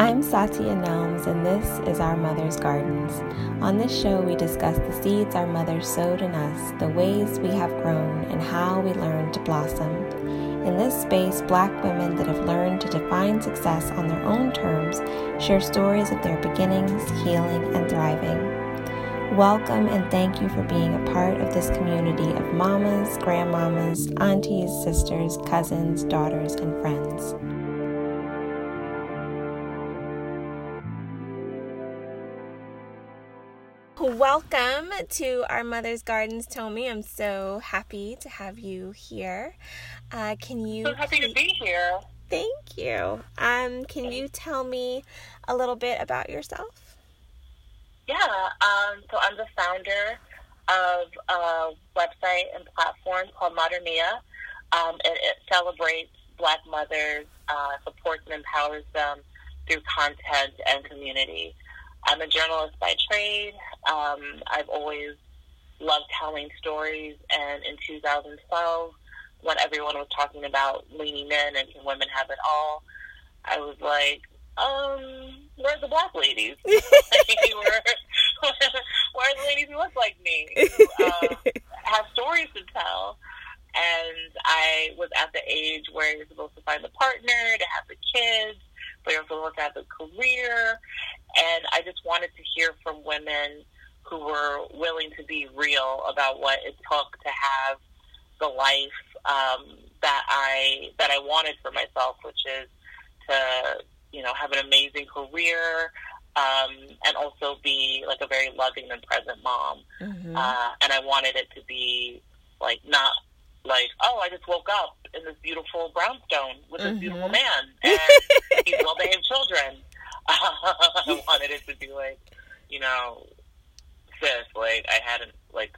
I'm Satya Nelms, and this is Our Mother's Gardens. On this show, we discuss the seeds our mothers sowed in us, the ways we have grown, and how we learned to blossom. In this space, Black women that have learned to define success on their own terms share stories of their beginnings, healing, and thriving. Welcome and thank you for being a part of this community of mamas, grandmamas, aunties, sisters, cousins, daughters, and friends. Welcome to our Mother's Gardens, Tomi. I'm so happy to have you here. Uh, can you? So happy to be here. Thank you. Um, can you tell me a little bit about yourself? Yeah. Um, so I'm the founder of a website and platform called Mater Mea. Um, it, it, celebrates Black mothers, uh, supports and empowers them through content and community. I'm a journalist by trade. Um, I've always loved telling stories, and in 2012, when everyone was talking about leaning in and can women have it all, I was like, um, where's the black ladies? where, where are the ladies who look like me, who uh, have stories to tell? And I was at the age where you're supposed to find the partner, to have the kids, but you're supposed to have the career. And I just wanted to hear from women who were willing to be real about what it took to have the life um, that I that I wanted for myself, which is to you know have an amazing career um, and also be like a very loving and present mom. Mm-hmm. Uh, and I wanted it to be like not like oh I just woke up in this beautiful brownstone with this mm-hmm. beautiful man and he's well behaved children. I wanted it to be like, you know, sis, like I had a, like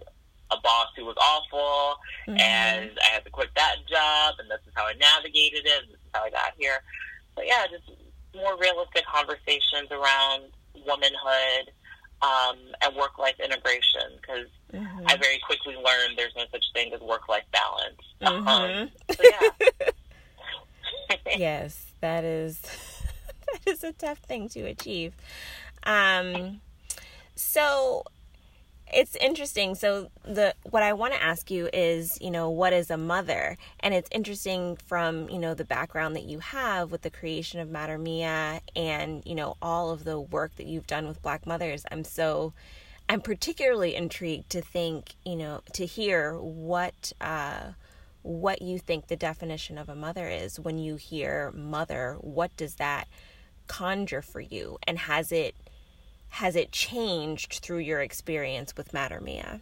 a boss who was awful, mm-hmm. and I had to quit that job, and this is how I navigated it, and this is how I got here. But yeah, just more realistic conversations around womanhood um, and work life integration because mm-hmm. I very quickly learned there's no such thing as work life balance. Mm-hmm. Um, so yeah. yes, that is that is a tough thing to achieve. Um, so it's interesting. So the what I want to ask you is, you know, what is a mother? And it's interesting from, you know, the background that you have with the creation of Mater Mea and, you know, all of the work that you've done with black mothers. I'm so I'm particularly intrigued to think, you know, to hear what uh what you think the definition of a mother is when you hear mother what does that conjure for you and has it has it changed through your experience with Mater Mea?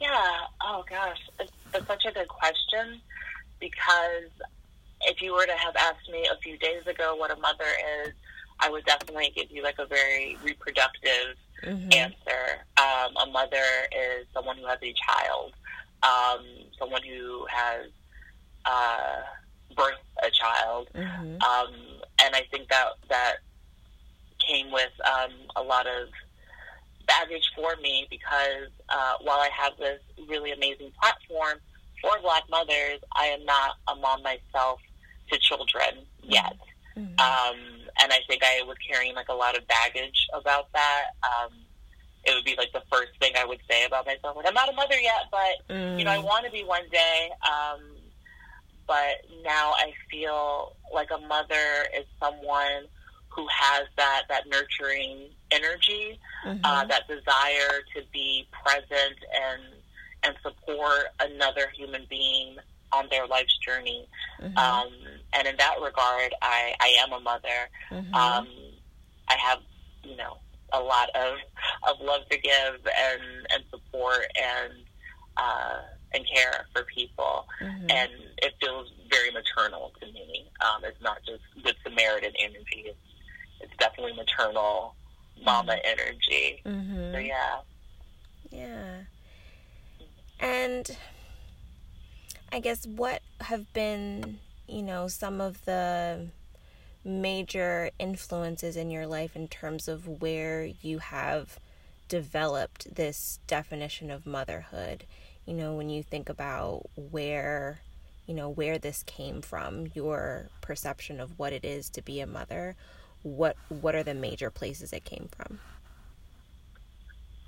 Yeah. Oh gosh, it's, it's such a good question because if you were to have asked me a few days ago what a mother is, I would definitely give you like a very reproductive mm-hmm. answer. Um, a mother is someone who has a child, um, someone who has uh, birthed a child, mm-hmm. um, and I think that that came with um, a lot of baggage for me because uh, while I have this really amazing platform for Black mothers, I am not a mom myself to children yet. Mm-hmm. Um, and I think I was carrying like a lot of baggage about that. Um, it would be like the first thing I would say about myself. Like I'm not a mother yet, but mm. you know I mm. want to be one day. Um, but now I feel like a mother is someone who has that that nurturing energy, mm-hmm. uh, that desire to be present and and support another human being on their life's journey. Mm-hmm. Um, and in that regard, I, I am a mother. Mm-hmm. Um, I have, you know, a lot of, of love to give and, and support and, uh, and care for people. Mm-hmm. And it feels very maternal to me. Um, it's not just good Samaritan energy. It's, it's definitely maternal mama mm-hmm. energy. Mm-hmm. So yeah. Yeah. And I guess what have been, you know, some of the major influences in your life in terms of where you have developed this definition of motherhood? You know, when you think about where, you know, where this came from, your perception of what it is to be a mother, what what are the major places it came from?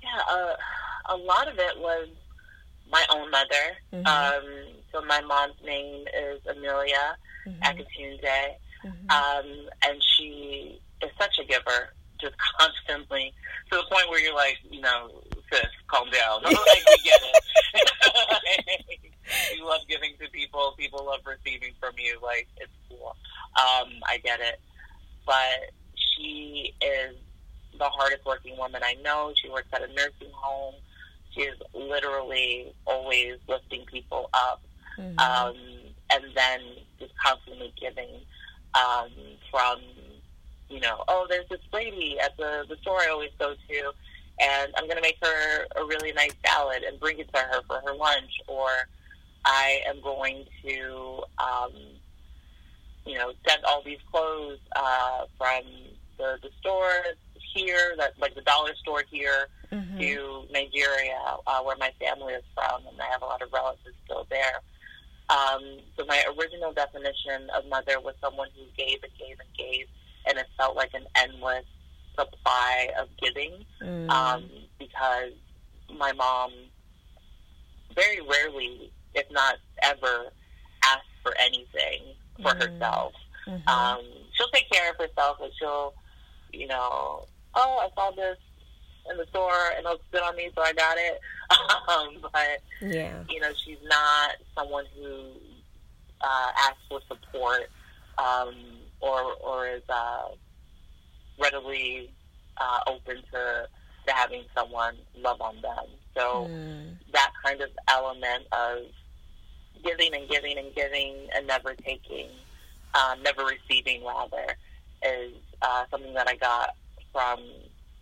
Yeah, uh, a lot of it was my own mother. Mm-hmm. Um, so my mom's name is Amelia mm-hmm. Akitunde, mm-hmm. um, and she is such a giver, just constantly to the point where you're like, you know, sis, calm down. like we get it. you love giving to people. People love receiving from you. Like it's cool. Um, I get it, but she is the hardest working woman I know. She works at a nursing home. She is literally always lifting people up, mm-hmm. um, and then just constantly giving um, from you know, oh, there's this lady at the the store I always go to, and I'm going to make her a really nice salad and bring it to her for her lunch, or I am going to, um, you know, send all these clothes uh, from the the store here, that like the dollar store here, mm-hmm. to Nigeria, uh, where my family is from, and I have a lot of relatives still there. Um, so my original definition of mother was someone who gave and gave and gave, and it felt like an endless supply of giving mm. um, because my mom very rarely, if not ever, asks for anything for mm. herself. Mm-hmm. Um, she'll take care of herself, and she'll, you know, oh, I saw this in the store and it looks good on me, so I got it. um, but yeah, you know, she's not someone who uh, asks for support um, or or is uh, readily uh, open to to having someone love on them. So mm. that kind of element of giving and giving and giving and never taking, um, never receiving rather, is uh, something that I got from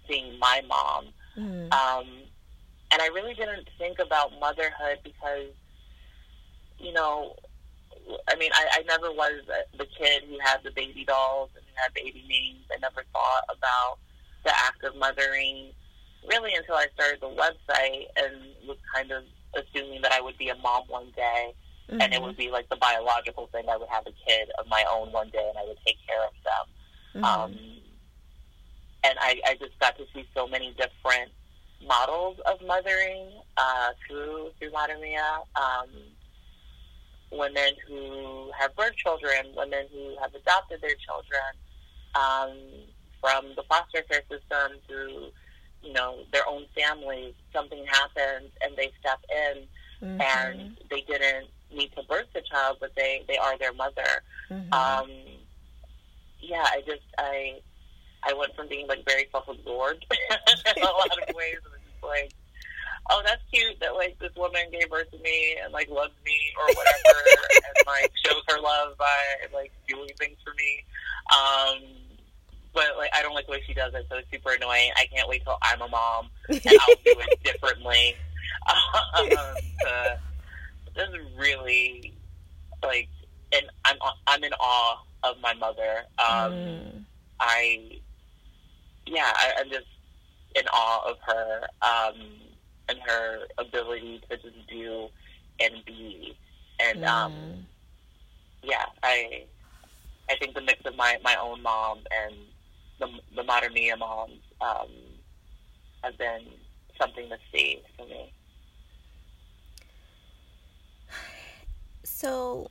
seeing my mom. Mm. Um, and I really didn't think about motherhood because, you know, I mean, I, I never was the kid who had the baby dolls and who had baby names. I never thought about the act of mothering really until I started the website and was kind of assuming that I would be a mom one day. Mm-hmm. And it mm-hmm. would be like the biological thing. I would have a kid of my own one day and I would take care of them. Mm-hmm. Um, and I, I just got to see so many different models of mothering uh, through through Madre Um, women who have birth children, women who have adopted their children, um, from the foster care system to you know their own families. Something happens and they step in, mm-hmm. and they didn't need to birth the child, but they they are their mother. Mm-hmm. Um, yeah, I just I I went from being like very self absorbed in a lot of ways, and just like oh, that's cute that like this woman gave birth to me and like loves me or whatever, and like shows her love by like doing things for me. Um, but like I don't like the way she does it, so it's super annoying. I can't wait till I'm a mom and I'll do it differently. Um, uh, this is really like, and I'm I'm in awe of my mother. Um, mm. I yeah, I, I'm just in awe of her. Um, and her ability to just do and be. And mm. um, yeah, I I think the mix of my my own mom and the the Mater Mea moms um, have been something to see for me. So,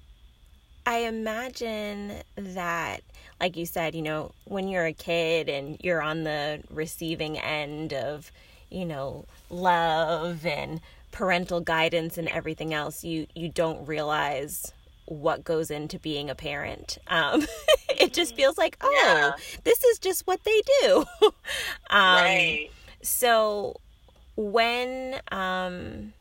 I imagine that, like you said, you know, when you're a kid and you're on the receiving end of you know, love and parental guidance and everything else, you you don't realize what goes into being a parent. Um, it just feels like, oh, yeah. this is just what they do. um, right. So when um,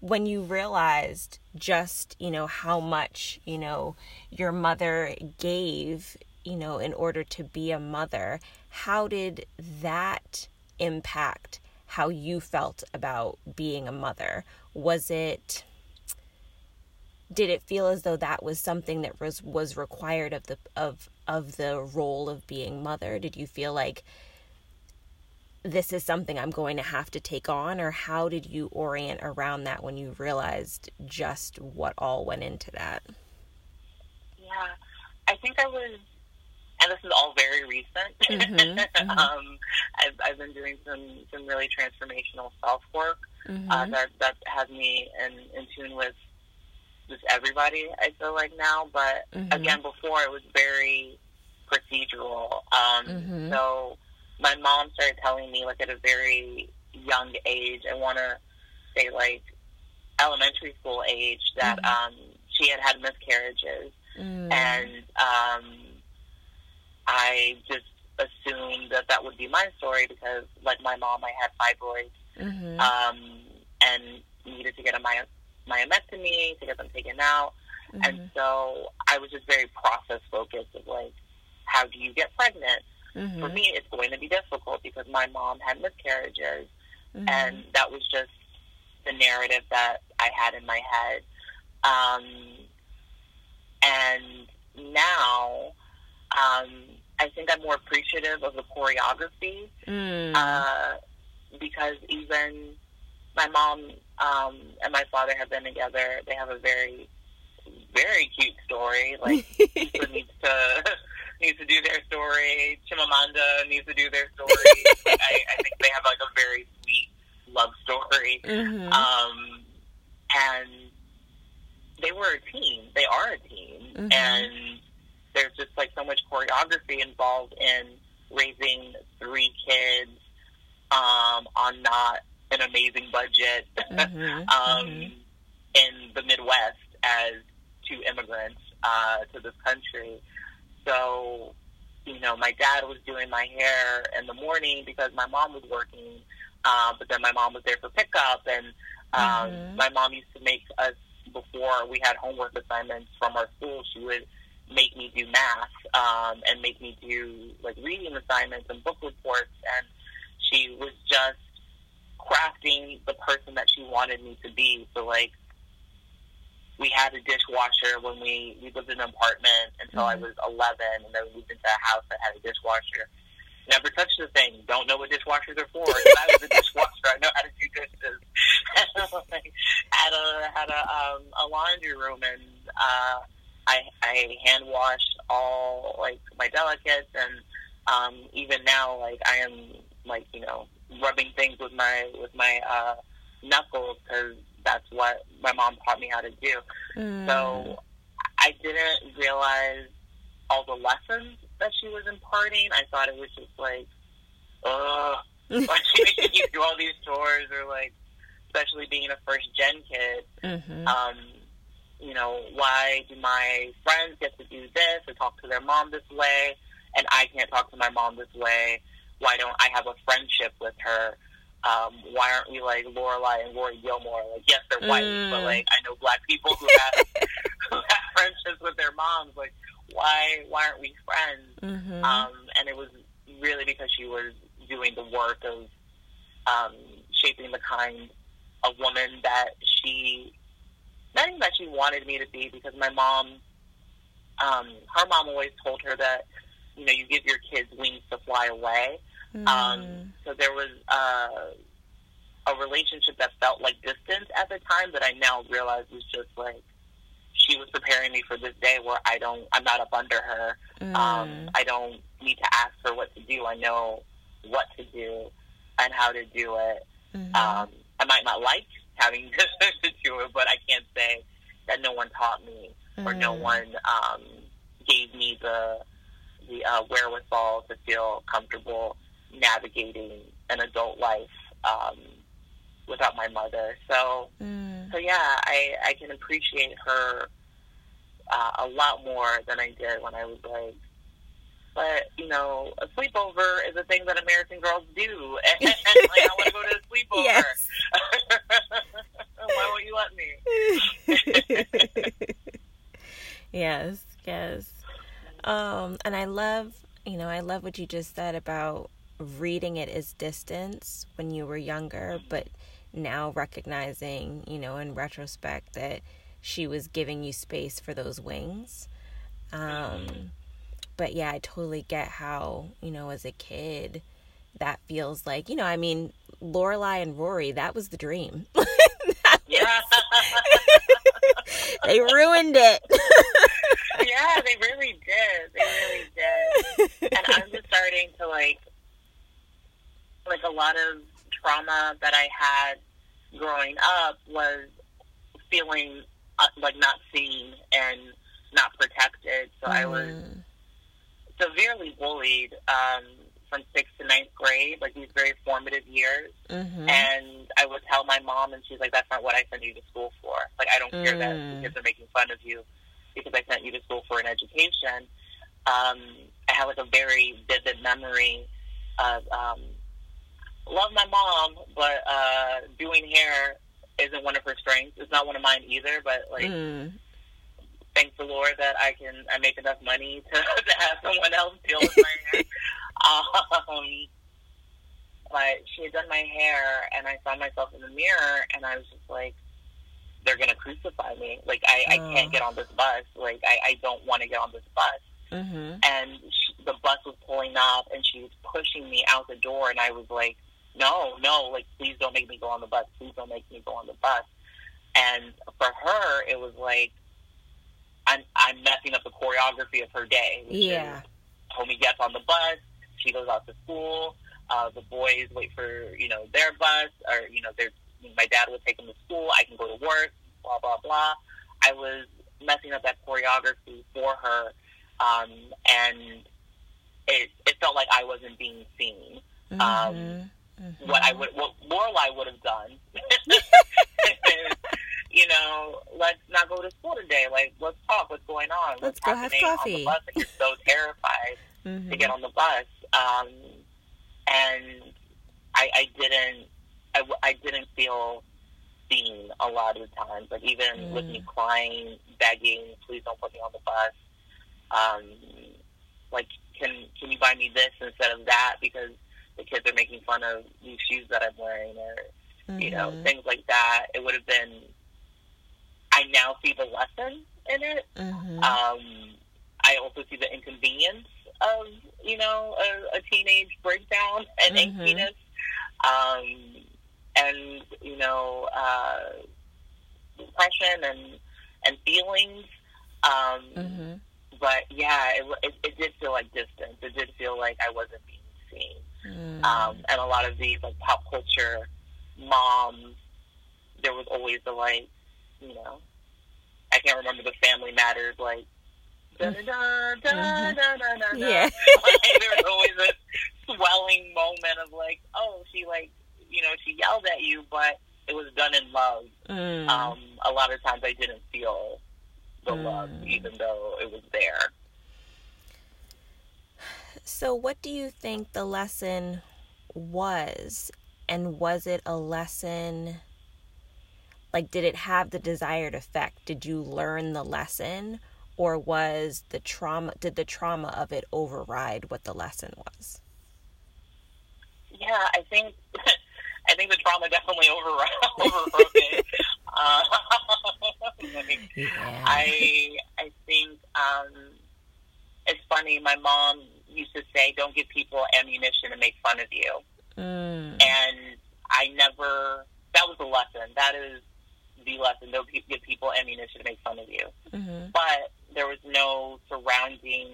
when you realized just you know how much you know your mother gave you know in order to be a mother, how did that impact how you felt about being a mother. Was it did it feel as though that was something that was was required of the of of the role of being mother? Did you feel like this is something I'm going to have to take on or how did you orient around that when you realized just what all went into that? Yeah. I think I was and this is all very recent. Mm-hmm, mm-hmm. um, I've, I've been doing some some really transformational self work mm-hmm. uh, that that has me in, in tune with just everybody. I feel like now, but mm-hmm. again, before it was very procedural. Um, mm-hmm. So my mom started telling me like at a very young age. I want to say like elementary school age that mm-hmm. um, she had had miscarriages, mm. and um, I just assumed that that would be my story because, like my mom, I had fibroids mm-hmm. um, and needed to get a my- myomectomy to get them taken out. Mm-hmm. And so I was just very process focused of like, how do you get pregnant? Mm-hmm. For me, it's going to be difficult because my mom had miscarriages, mm-hmm. and that was just the narrative that I had in my head. Um, and now, um, I think I'm more appreciative of the choreography mm. uh, because even my mom um, and my father have been together. They have a very, very cute story. Like, needs to needs to do their story. Chimamanda needs to do their story. I, I think they have like a very sweet love story. Mm-hmm. Um, and they were a team. They are a team, mm-hmm. and there's just like so much choreography involved in raising three kids um, on not an amazing budget mm-hmm. um, mm-hmm. in the Midwest as two immigrants uh, to this country. So, you know, my dad was doing my hair in the morning because my mom was working, uh, but then my mom was there for pickup, and um, mm-hmm. my mom used to make us before we had homework assignments from our school. She would make me do math um, and make me do like reading assignments and book reports, and she was just crafting the person that she wanted me to be. So like we had a dishwasher when we we lived in an apartment until mm-hmm. I was 11, and then we moved into a house that had a dishwasher. Never touched the thing. Don't know what dishwashers are for. I was a dishwasher. I know how to do dishes. had a had a um, a laundry room, and uh, I I hand washed all like my delicates, and um, even now, like I am like you know rubbing things with my with my uh, knuckles because that's what my mom taught me how to do. Mm. So I didn't realize all the lessons that she was imparting. I thought it was just like, ugh, like she making you do all these chores, or like, especially being a first gen kid. Mm-hmm. Um, you know, why do my friends get to do this or talk to their mom this way, and I can't talk to my mom this way? Why don't I have a friendship with her? Um, why aren't we like Lorelai and Rory Gilmore? Like, yes, they're white, mm. but like I know black people who have who have friendships with their moms. Like, why why aren't we friends? Mm-hmm. Um, and it was really because she was doing the work of um, shaping the kind of woman that she not even that she wanted me to be because my mom um, her mom always told her that you know you give your kids wings to fly away mm. Um, so there was uh, a relationship that felt like distance at the time that I now realize was just like she was preparing me for this day where I don't, I'm not up under her. Mm. Um, I don't need to ask her what to do. I know what to do and how to do it. Mm-hmm. Um, I might not like having to do it, but I can't say that no one taught me mm. or no mm. one um, gave me the the uh, wherewithal to feel comfortable navigating an adult life um, without my mother. So, mm. so yeah, I I can appreciate her uh, a lot more than I did when I was like. But you know, a sleepover is a thing that American girls do, and, and like I want to go to a sleepover. Yes. Why won't you let me? yes, yes. Um, and I love, you know, I love what you just said about reading it as distance when you were younger, but now recognizing, you know, in retrospect that she was giving you space for those wings. Um, but yeah, I totally get how, you know, as a kid, that feels like, you know, I mean, Lorelai and Rory, that was the dream. yeah. they ruined it. yeah, they really did. They really did. Lot of trauma that I had growing up was feeling uh, like not seen and not protected. So I was Mm. severely bullied um, from sixth to ninth grade, like these very formative years. Mhm. And I would tell my mom, and she's like, "That's not what I sent you to school for. Like, I don't care Mm. that kids are making fun of you because I sent you to school for an education." Um, I have like a very vivid memory of um, love my mom, but uh, doing hair isn't one of her strengths. It's not one of mine either. But like, Mm. thank the Lord that I can I make enough money to, to have someone else deal with my hair. Um, but she had done my hair, and I saw myself in the mirror, and I was just like, "They're gonna crucify me. Like I, I Oh. can't get on this bus. Like I, I don't want to get on this bus." Mhm. And she, the bus was pulling up, and she was pushing me out the door, and I was like, "No, no! Like please don't make me go on the bus. Please don't make me go on the bus." And for her, it was like. I'm, I'm messing up the choreography of her day. is Yeah. Tomi gets on the bus. She goes out to school. Uh, the boys wait for you know their bus, or you know their my dad would take them to school. I can go to work. Blah blah blah. I was messing up that choreography for her, um, and it it felt like I wasn't being seen. Um, Mhm. Mhm. What I would, what Lorelai would have done, you know, let's not go to school today. Like, let's talk. What's going on? Let's What's go have happening on coffee. the bus? Like, so terrified Mhm. to get on the bus, um, and I, I didn't, I, I didn't feel seen a lot of the times. Like even with me Mm. crying, begging, please don't put me on the bus. Um, like, can can you buy me this instead of that because the kids are making fun of these shoes that I'm wearing, or you know Mhm. things like that. It would have been. I now see the lesson in it. Mhm. Um, I also see the inconvenience of you know a, a teenage breakdown and Mhm. anxiousness, um, and you know uh, depression and and feelings. Um, Mhm. But yeah, it, it, it did feel like distance. It did feel like I wasn't being seen. Mm. Um, and a lot of these like pop culture moms, there was always the like, you know, I can't remember the Family Matters like. Da, da, da, da, da, da, da, da. Yeah. like, there was always this swelling moment of like, oh, she like, you know, she yelled at you, but it was done in love. Mm. Um, a lot of times I didn't feel the love, Mm. even though it was there. So, what do you think the lesson was? And was it a lesson? Like, did it have the desired effect? Did you learn the lesson? Or was the trauma, did the trauma of it override what the lesson was? Yeah, I think I think the trauma definitely overrode overrode it. Uh, like, Yeah. I I think um, it's funny. My mom used to say, "Don't give people ammunition to make fun of you," Mm. and I never. That was the lesson. That is the lesson. Don't give people ammunition to make fun of you. Mm-hmm. But there was no surrounding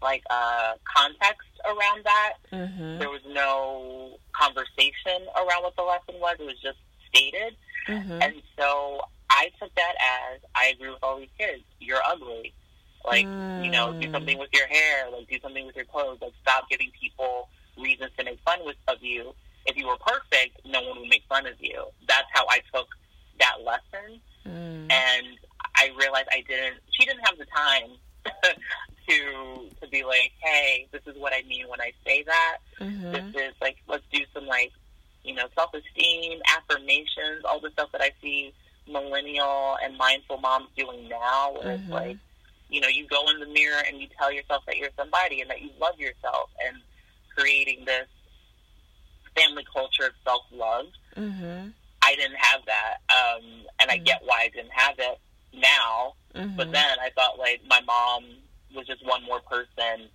like uh, context around that. Mm-hmm. There was no conversation around what the lesson was. It was just stated. Mm-hmm. And so I took that as I agree with all these kids. You're ugly. Like, you know, do Mm. something with your hair. Like, do something with your clothes. Like, stop giving people reasons to make fun with, of you. If you were perfect, no one would make fun of you. That's how I took that lesson. Mm. And I realized I didn't, she didn't have the time to, to be like, hey, this is what I mean when I say that Mm-hmm. this is like let's do some like you know self esteem affirmations all the stuff that i see millennial and mindful moms doing now where Mhm. it's like you know you go in the mirror and you tell yourself that you're somebody and that you love yourself and creating this family culture of self love Mm-hmm. i didn't have that um and i Mhm. get why i didn't have it now Mm-hmm. but then I thought like my mom was just one more person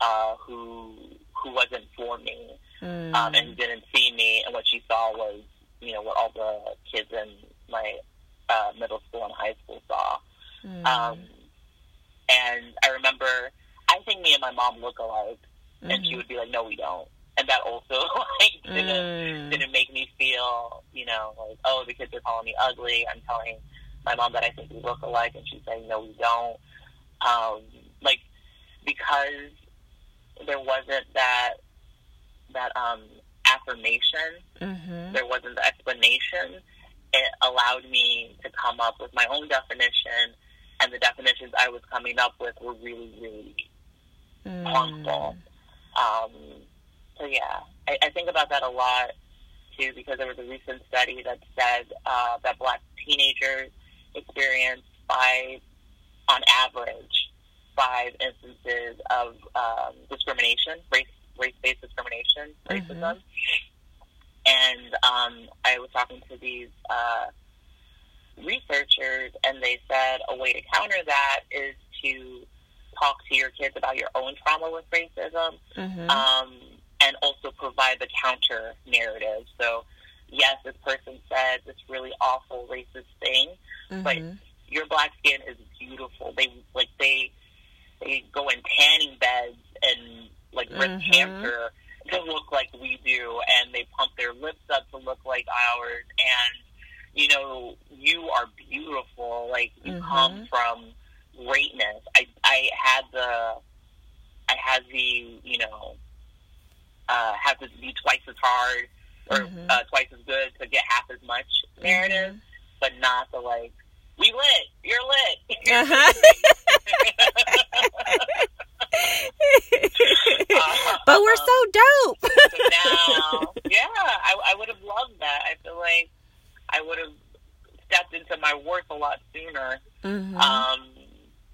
uh, who who wasn't for me Mm. um, and didn't see me, and what she saw was you know what all the kids in my uh, middle school and high school saw. Mm. Um, and I remember I think me and my mom look alike, and she Mhm. would be like, "No, we don't," and that also like didn't Mm. didn't make me feel, you know, like oh the kids are calling me ugly. I'm telling my mom that I think we look alike, and she's saying no, we don't. Um, like because there wasn't that that um, affirmation, Mhm. there wasn't the explanation. It allowed me to come up with my own definition, and the definitions I was coming up with were really, really Mm. harmful. Um, so yeah, I, I think about that a lot too because there was a recent study that said uh, that black teenagers experience five, on average, five instances of um, discrimination, race race-based discrimination, racism. And um, I was talking to these uh, researchers, and they said a way to counter that is to talk to your kids about your own trauma with racism, Mhm. um, and also provide the counter narrative. So, yes, this person said this really awful racist thing. but- Mhm. Your black skin is beautiful. They like they they go in tanning beds and like Mhm. cancer to look like we do, and they pump their lips up to look like ours. And you know, you are beautiful. Like you Mhm. come from greatness. I I had the I had the you know uh, have to be twice as hard or Mhm. uh, twice as good to get half as much narrative, but not the like we lit, you're lit. Uh-huh. but we're so dope. Now, yeah, I, I would have loved that. I feel like I would have stepped into my worth a lot sooner Mhm. um,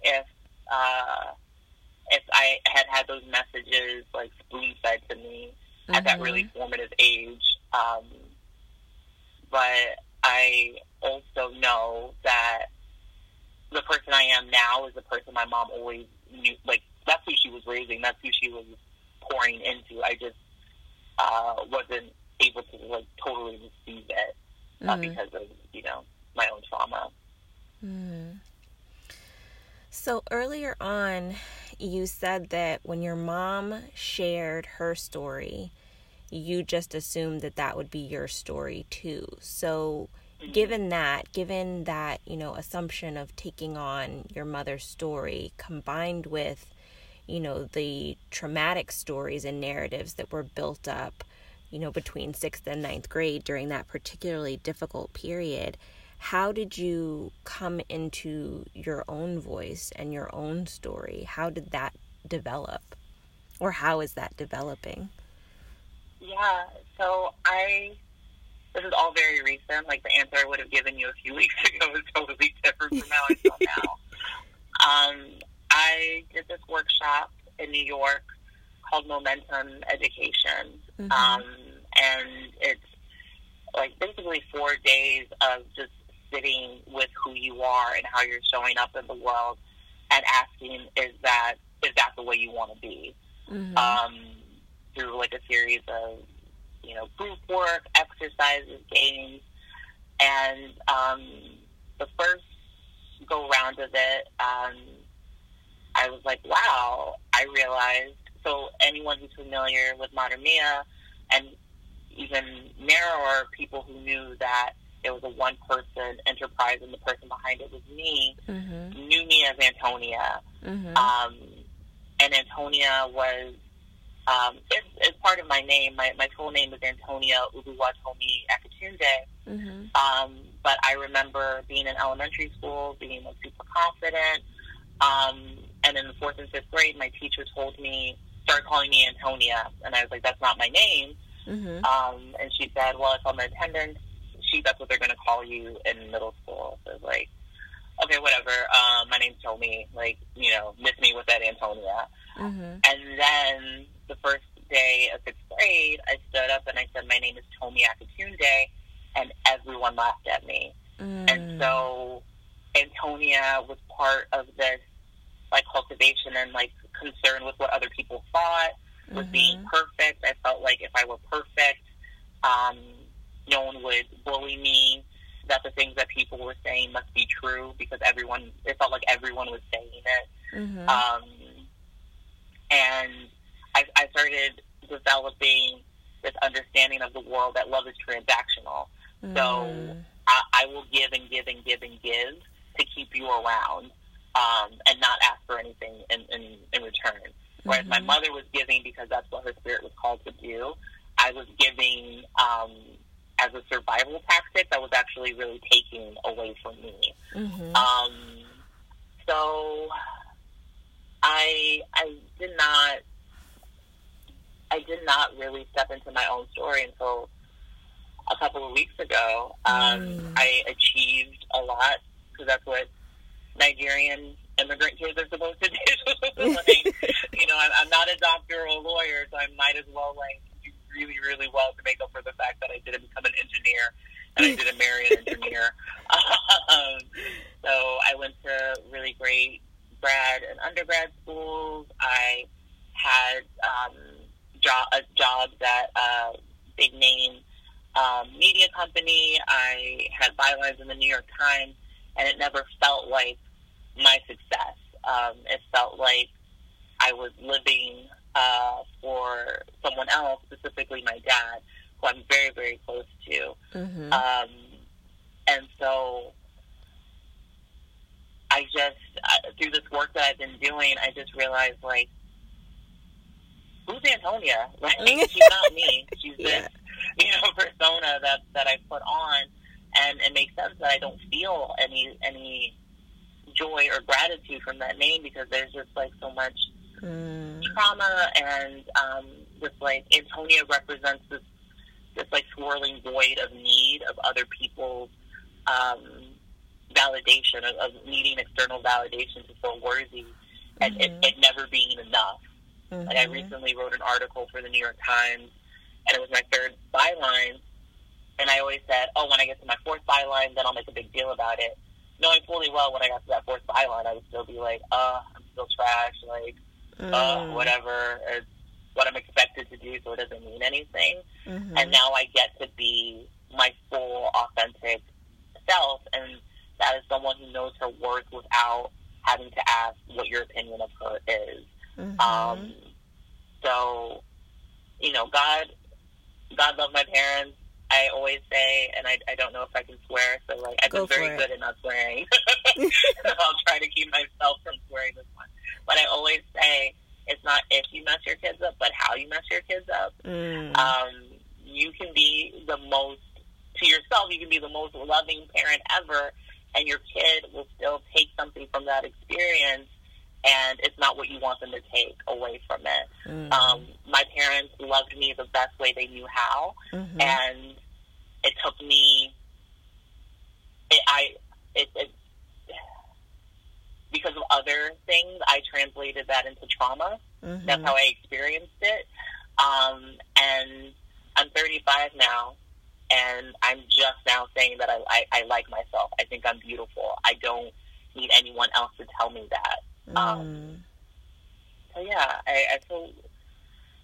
if uh, if I had had those messages like spoon fed to me at that really formative age. Um, but I also know that the person I am now is the person my mom always knew. Like that's who she was raising. That's who she was pouring into. I just uh, wasn't able to like totally receive it uh, Mhm. because of you know my own trauma. Mm. So earlier on, you said that when your mom shared her story, you just assumed that that would be your story too. So, given that, given that, you know, assumption of taking on your mother's story combined with, you know, the traumatic stories and narratives that were built up, you know, between sixth and ninth grade during that particularly difficult period, how did you come into your own voice and your own story? How did that develop? Or how is that developing? Yeah, so I this is all very recent. Like the answer I would have given you a few weeks ago is totally different from how I feel now. Um, I did this workshop in New York called Momentum Education, Mhm. um, and it's like basically four days of just sitting with who you are and how you're showing up in the world, and asking, "Is that is that the way you want to be?" Mhm. um, through like a series of you know group work, exercises, games, and um, the first go round of it, um, I was like, wow! I realized. So anyone who's familiar with Mater Mea, and even narrower people who knew that it was a one-person enterprise and the person behind it was me, Mhm. knew me as Antonia. Mhm. Um, and Antonia was um, it's, it's part of my name. My, my full name is Antonia Oluwatomi Akitunde. Mhm. Um, but I remember being in elementary school, being like super confident. Um, and in the fourth and fifth grade, my teacher told me, started calling me Antonia, and I was like, "That's not my name." Mhm. Um, and she said, "Well, it's on the attendance sheet. That's what they're going to call you in middle school." So I was like, "Okay, whatever. Um, my name's Tomi. Like, you know, miss me with that Antonia." Mhm. And then the first day of sixth grade, I stood up and I said, "My name is Tomi Akitunde," and everyone laughed at me. Mm. And so Antonia was part of this like cultivation and like concern with what other people thought, with Mhm. being perfect. I felt like if I were perfect, um, no one would bully me. That the things that people were saying must be true because everyone. It felt like everyone was saying it. Mhm. Um, and I, I started developing this understanding of the world that love is transactional. Mm. So I, I will give and give and give and give to keep you around um, and not ask for anything in, in, in return. Whereas mm-hmm. my mother was giving because that's what her spirit was called to do. I was giving um, as a survival tactic that was actually really taking away from me. Mm-hmm. Um, so I I did not I did not really step into my own story until a couple ago. Um, mm. I achieved a lot because that's what Nigerian immigrant kids are supposed to do. like, you know, I'm, I'm not a doctor or a lawyer, so I might as well like do really, really well to make up for the fact that I didn't become an engineer and I didn't marry an engineer. um, so I went to really great grad and undergrad schools. I had um, job, uh, jobs at uh, big name um, media company. I had bylines in the New York Times, and it never felt like my success. Um, it felt like I was living uh, for someone else, specifically my dad, who I'm very, very close to. Mm-hmm. Um, and so I just, uh, through this work that I've been doing, I just realized, like, who's Antonia? Like, she's not me. She's yeah. this, you know, persona that, that I put on. And it makes sense that I don't feel any, any joy or gratitude from that name because there's just like so much mm. trauma and um, just like Antonia represents this this like swirling void of need of other people's um, validation of, of needing external validation to feel worthy and mm-hmm. it, it, never being enough. Mm-hmm. Like I recently wrote an article for the New York Times and it was my third byline and I always said, oh, when I get to my fourth byline, then I'll make a big deal about it knowing fully well when I got to that fourth byline, I would still be like, uh, I'm still trash, like, uh, mm. uh, whatever. It's what I'm expected to do, so it doesn't mean anything. Mm-hmm. And now I get to be my full, authentic self, and that is someone who knows her worth without having to ask what your opinion of her is. Mm-hmm. Um, so, you know, God, God loved my parents. I always say, and I, I don't know if I can swear, so like I've Go been very good at not swearing. I'll try to keep myself from swearing this one. But I always say it's not if you mess your kids up, but how you mess your kids up. Mm. Um, you can be the most to yourself. You can be the most loving parent ever, and your kid will still take something from that experience and it's not what you want them to take away from it. Mm. Um, my parents loved me the best way they knew how, mm-hmm. and it took me. It, I it, it because of other things, I translated that into trauma. Mm-hmm. That's how I experienced it. Um, and I'm 35 now, and I'm just now saying that I, I, I like myself. I think I'm beautiful. I don't need anyone else to tell me that. Um, mm. so yeah, I, I feel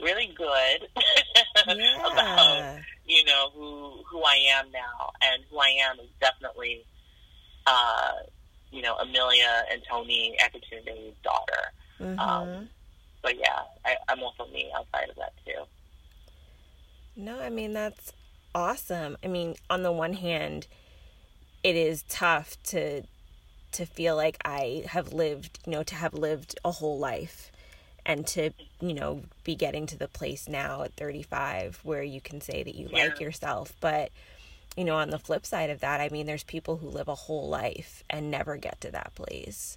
really good yeah. about you know who who I am now, and who I am is definitely uh, you know Amelia and Tony Akitunde's daughter. Mm-hmm. Um, but yeah, I, I'm also me outside of that too. No, I mean that's awesome. I mean, on the one hand, it is tough to to feel like I have lived, you know, to have lived a whole life and to, you know, be getting to the place now at 35 where you can say that you yeah. like yourself. But, you know, on the flip side of that, I mean, there's people who live a whole life and never get to that place.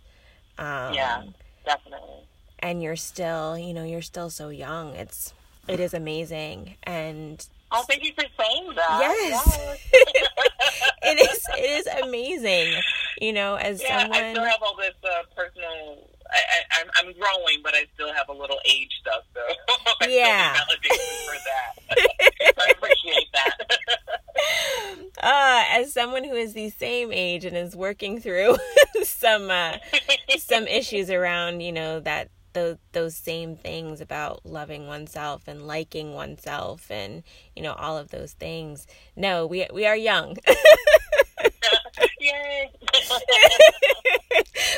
Um, yeah, definitely. And you're still, you know, you're still so young. It's, it is amazing. And Oh, thank you for saying that. Yes. yes. it is. It is amazing. You know, as yeah, someone. I still have all this uh, personal. I, I'm growing, but I still have a little age stuff, though. So yeah. for that. I appreciate that. uh, as someone who is the same age and is working through some uh, some issues around, you know, that those those same things about loving oneself and liking oneself and you know all of those things. No, we we are young.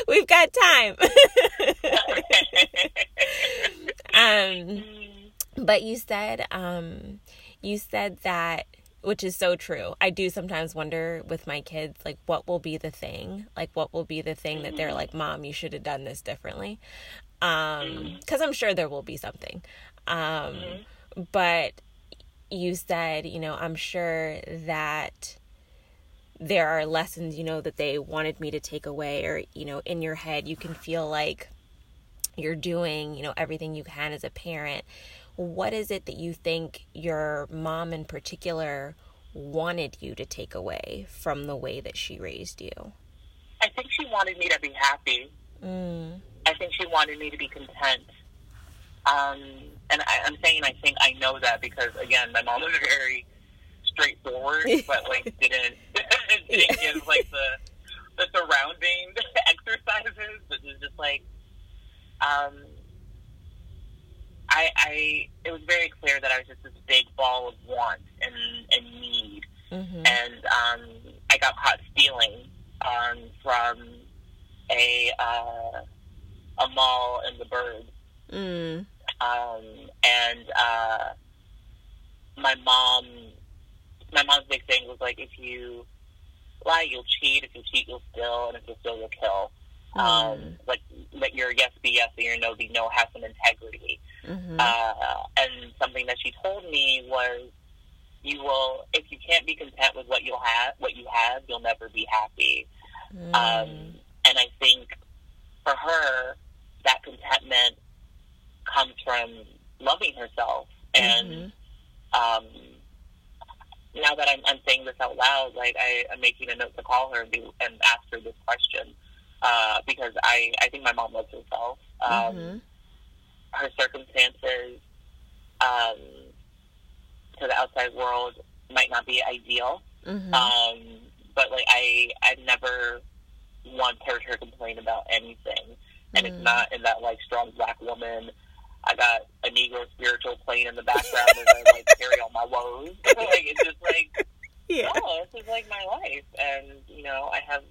We've got time. um, but you said um you said that which is so true. I do sometimes wonder with my kids, like, what will be the thing? Like, what will be the thing that they're mm-hmm. like, Mom, you should have done this differently? Um, because mm-hmm. I'm sure there will be something. Um, mm-hmm. but you said, you know, I'm sure that there are lessons, you know, that they wanted me to take away, or, you know, in your head, you can feel like you're doing, you know, everything you can as a parent what is it that you think your mom in particular wanted you to take away from the way that she raised you? I think she wanted me to be happy. Mm. I think she wanted me to be content. Um, and I, I'm saying I think I know that because again, my mom was very straightforward, but like didn't didn't give like the the surrounding exercises. But it was just like um, I, I it was very clear that I was just this big ball of want and, and need, mm-hmm. and um, I got caught stealing um, from a uh, a mall in the Bird, mm. um, and uh, my mom, my mom's big thing was like, if you lie, you'll cheat. If you cheat, you'll steal, and if you steal, you'll kill. Mm. Um, like let your yes be yes and your no be no have some integrity. Mm-hmm. Uh, and something that she told me was, you will if you can't be content with what you'll have, what you have, you'll never be happy. Mm. Um, and I think for her, that contentment comes from loving herself. And mm-hmm. um, now that I'm, I'm saying this out loud, like I, I'm making a note to call her and, do, and ask her this question uh, because I, I think my mom loves herself. Um, mm-hmm. Her circumstances um, to the outside world might not be ideal, mm-hmm. um, but like I I've never once heard her complain about anything, and mm-hmm. it's mm. not in that like strong black woman. I got a Negro spiritual playing in the background as I like carry all my woes. like it's just like, yeah, no, this is like my life, and you know I have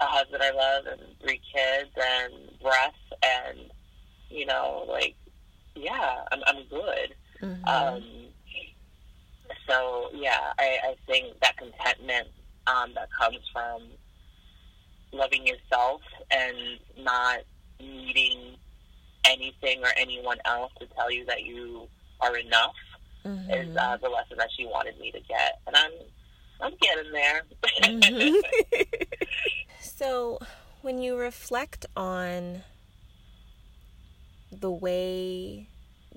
a husband I love and three kids and breath and you know like yeah I'm I'm good. Mm-hmm. Um, so yeah, I, I think that contentment um, that comes from loving yourself and not needing anything or anyone else to tell you that you are enough mm-hmm. is uh, the lesson that she wanted me to get, and I'm I'm getting there. mm-hmm. So, when you reflect on the way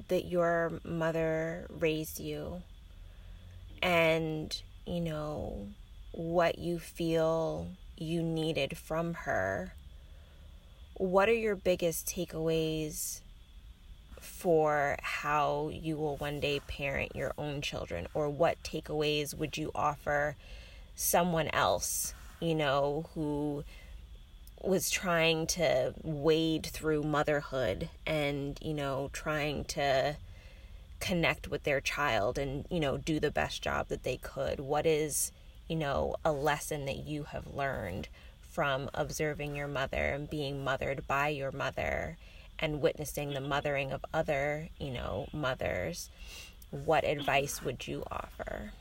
that your mother raised you and, you know, what you feel you needed from her, what are your biggest takeaways for how you will one day parent your own children? Or what takeaways would you offer someone else you know, who was trying to wade through motherhood and, you know, trying to connect with their child and, you know, do the best job that they could. What is, you know, a lesson that you have learned from observing your mother and being mothered by your mother and witnessing the mothering of other, you know, mothers? What advice would you offer?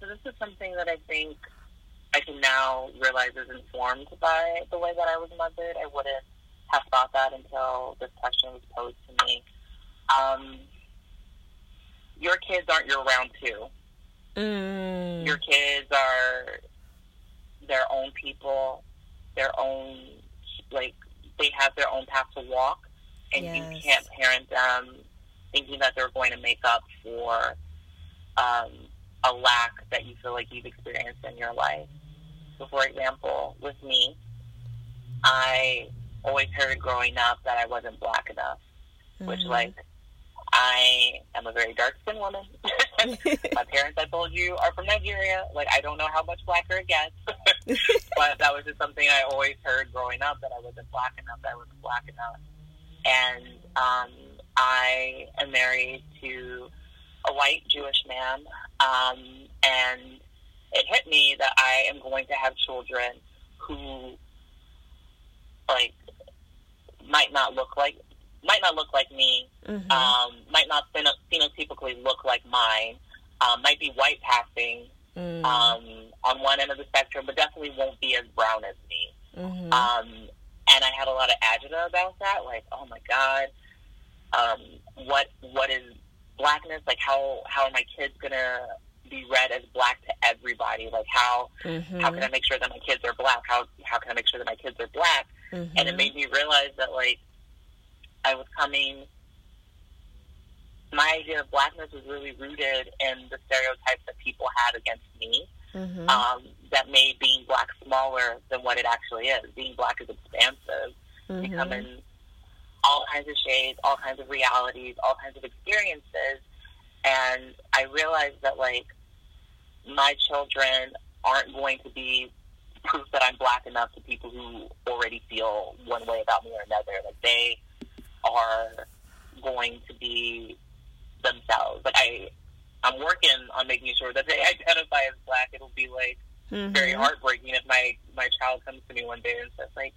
So this is something that I think I can now realize is informed by the way that I was mothered. I wouldn't have thought that until this question was posed to me. Um, your kids aren't your round two. Mm. Your kids are their own people, their own like they have their own path to walk, and yes. you can't parent them thinking that they're going to make up for um, a lack that you feel like you've experienced in your life. So, for example, with me, I always heard growing up that I wasn't black enough, mm-hmm. which, like, I am a very dark skinned woman. My parents, I told you, are from Nigeria. Like, I don't know how much blacker it gets. but that was just something I always heard growing up that I wasn't black enough, that I wasn't black enough. And um, I am married to a white Jewish man. Um, and it hit me that I am going to have children who, like, might not look like might not look like me, Mhm. um, might not phenotypically look like mine, um, might be white passing Mm. um, on one end of the spectrum, but definitely won't be as brown as me. Mhm. Um, and I had a lot of agita about that, like, oh my god, um, what what is blackness? Like, how how are my kids gonna be read as black to everybody? Like, how Mhm. how can I make sure that my kids are black? How how can I make sure that my kids are black? Mhm. And it made me realize that like I was coming. My idea of blackness was really rooted in the stereotypes that people had against me Mhm. um, that made being black smaller than what it actually is. Being black is expansive. Mhm. You come in all kinds of shades, all kinds of realities, all kinds of experiences. And I realized that, like, my children aren't going to be proof that I'm black enough to people who already feel one way about me or another. Like, they are going to be themselves. Like, I, I'm working on making sure that they identify as black. It'll be, like, very Mhm. heartbreaking if my my child comes to me one day and says like,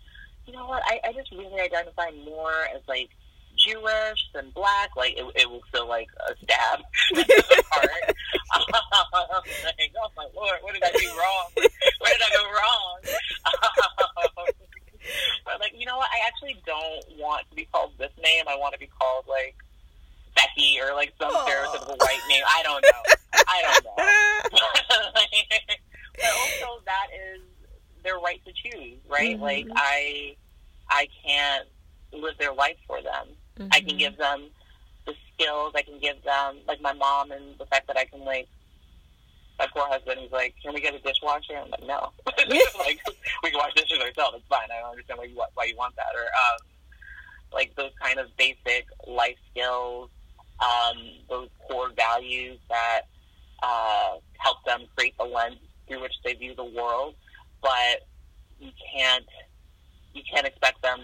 you know what, I, I just really identify more as like Jewish than black. Like it, it will feel like a stab heart. like, oh my lord, what did I do wrong? Where did I go wrong? But like, you know what, I actually don't want to be called this name. I want to be called like Becky or like some Aw. stereotypical white name. I don't know. I don't know but also that is their right to choose, right? Mhm. Like I, I can't live their life for them. I can Mhm. give them the skills. I can give them like my mom and the fact that I can like. My poor husband, he's like, "Can we get a dishwasher?" I'm like, "No, like we can wash dishes ourselves. It's fine. I don't understand why you want why you want that." Or um, like those kind of basic life skills, um, those core values that uh, help them create the lens through which they view the world. But you can't you can't expect them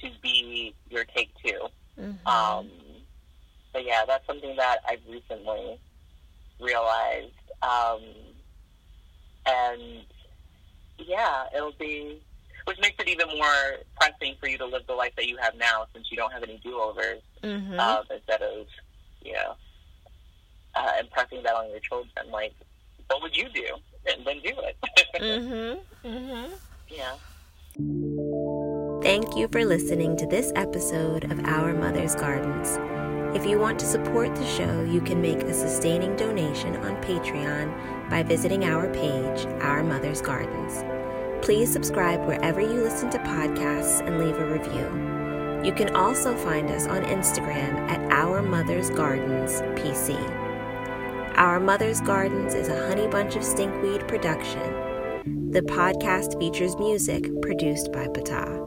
to be your take two. Mhm. Um, but yeah, that's something that I've recently realized. Um, and yeah, it'll be, which makes it even more pressing for you to live the life that you have now since you don't have any do-overs Mhm. um, instead of, you know, uh, impressing that on your children. Like, what would you do? And then do it. mm-hmm. Mm-hmm. yeah. Thank you for listening to this episode of Our Mother's Gardens. If you want to support the show, you can make a sustaining donation on Patreon by visiting our page, Our Mother's Gardens. Please subscribe wherever you listen to podcasts and leave a review. You can also find us on Instagram at Our Mother's Gardens PC. Our Mother's Gardens is a Honey Bunch of Stinkweed production. The podcast features music produced by Pata.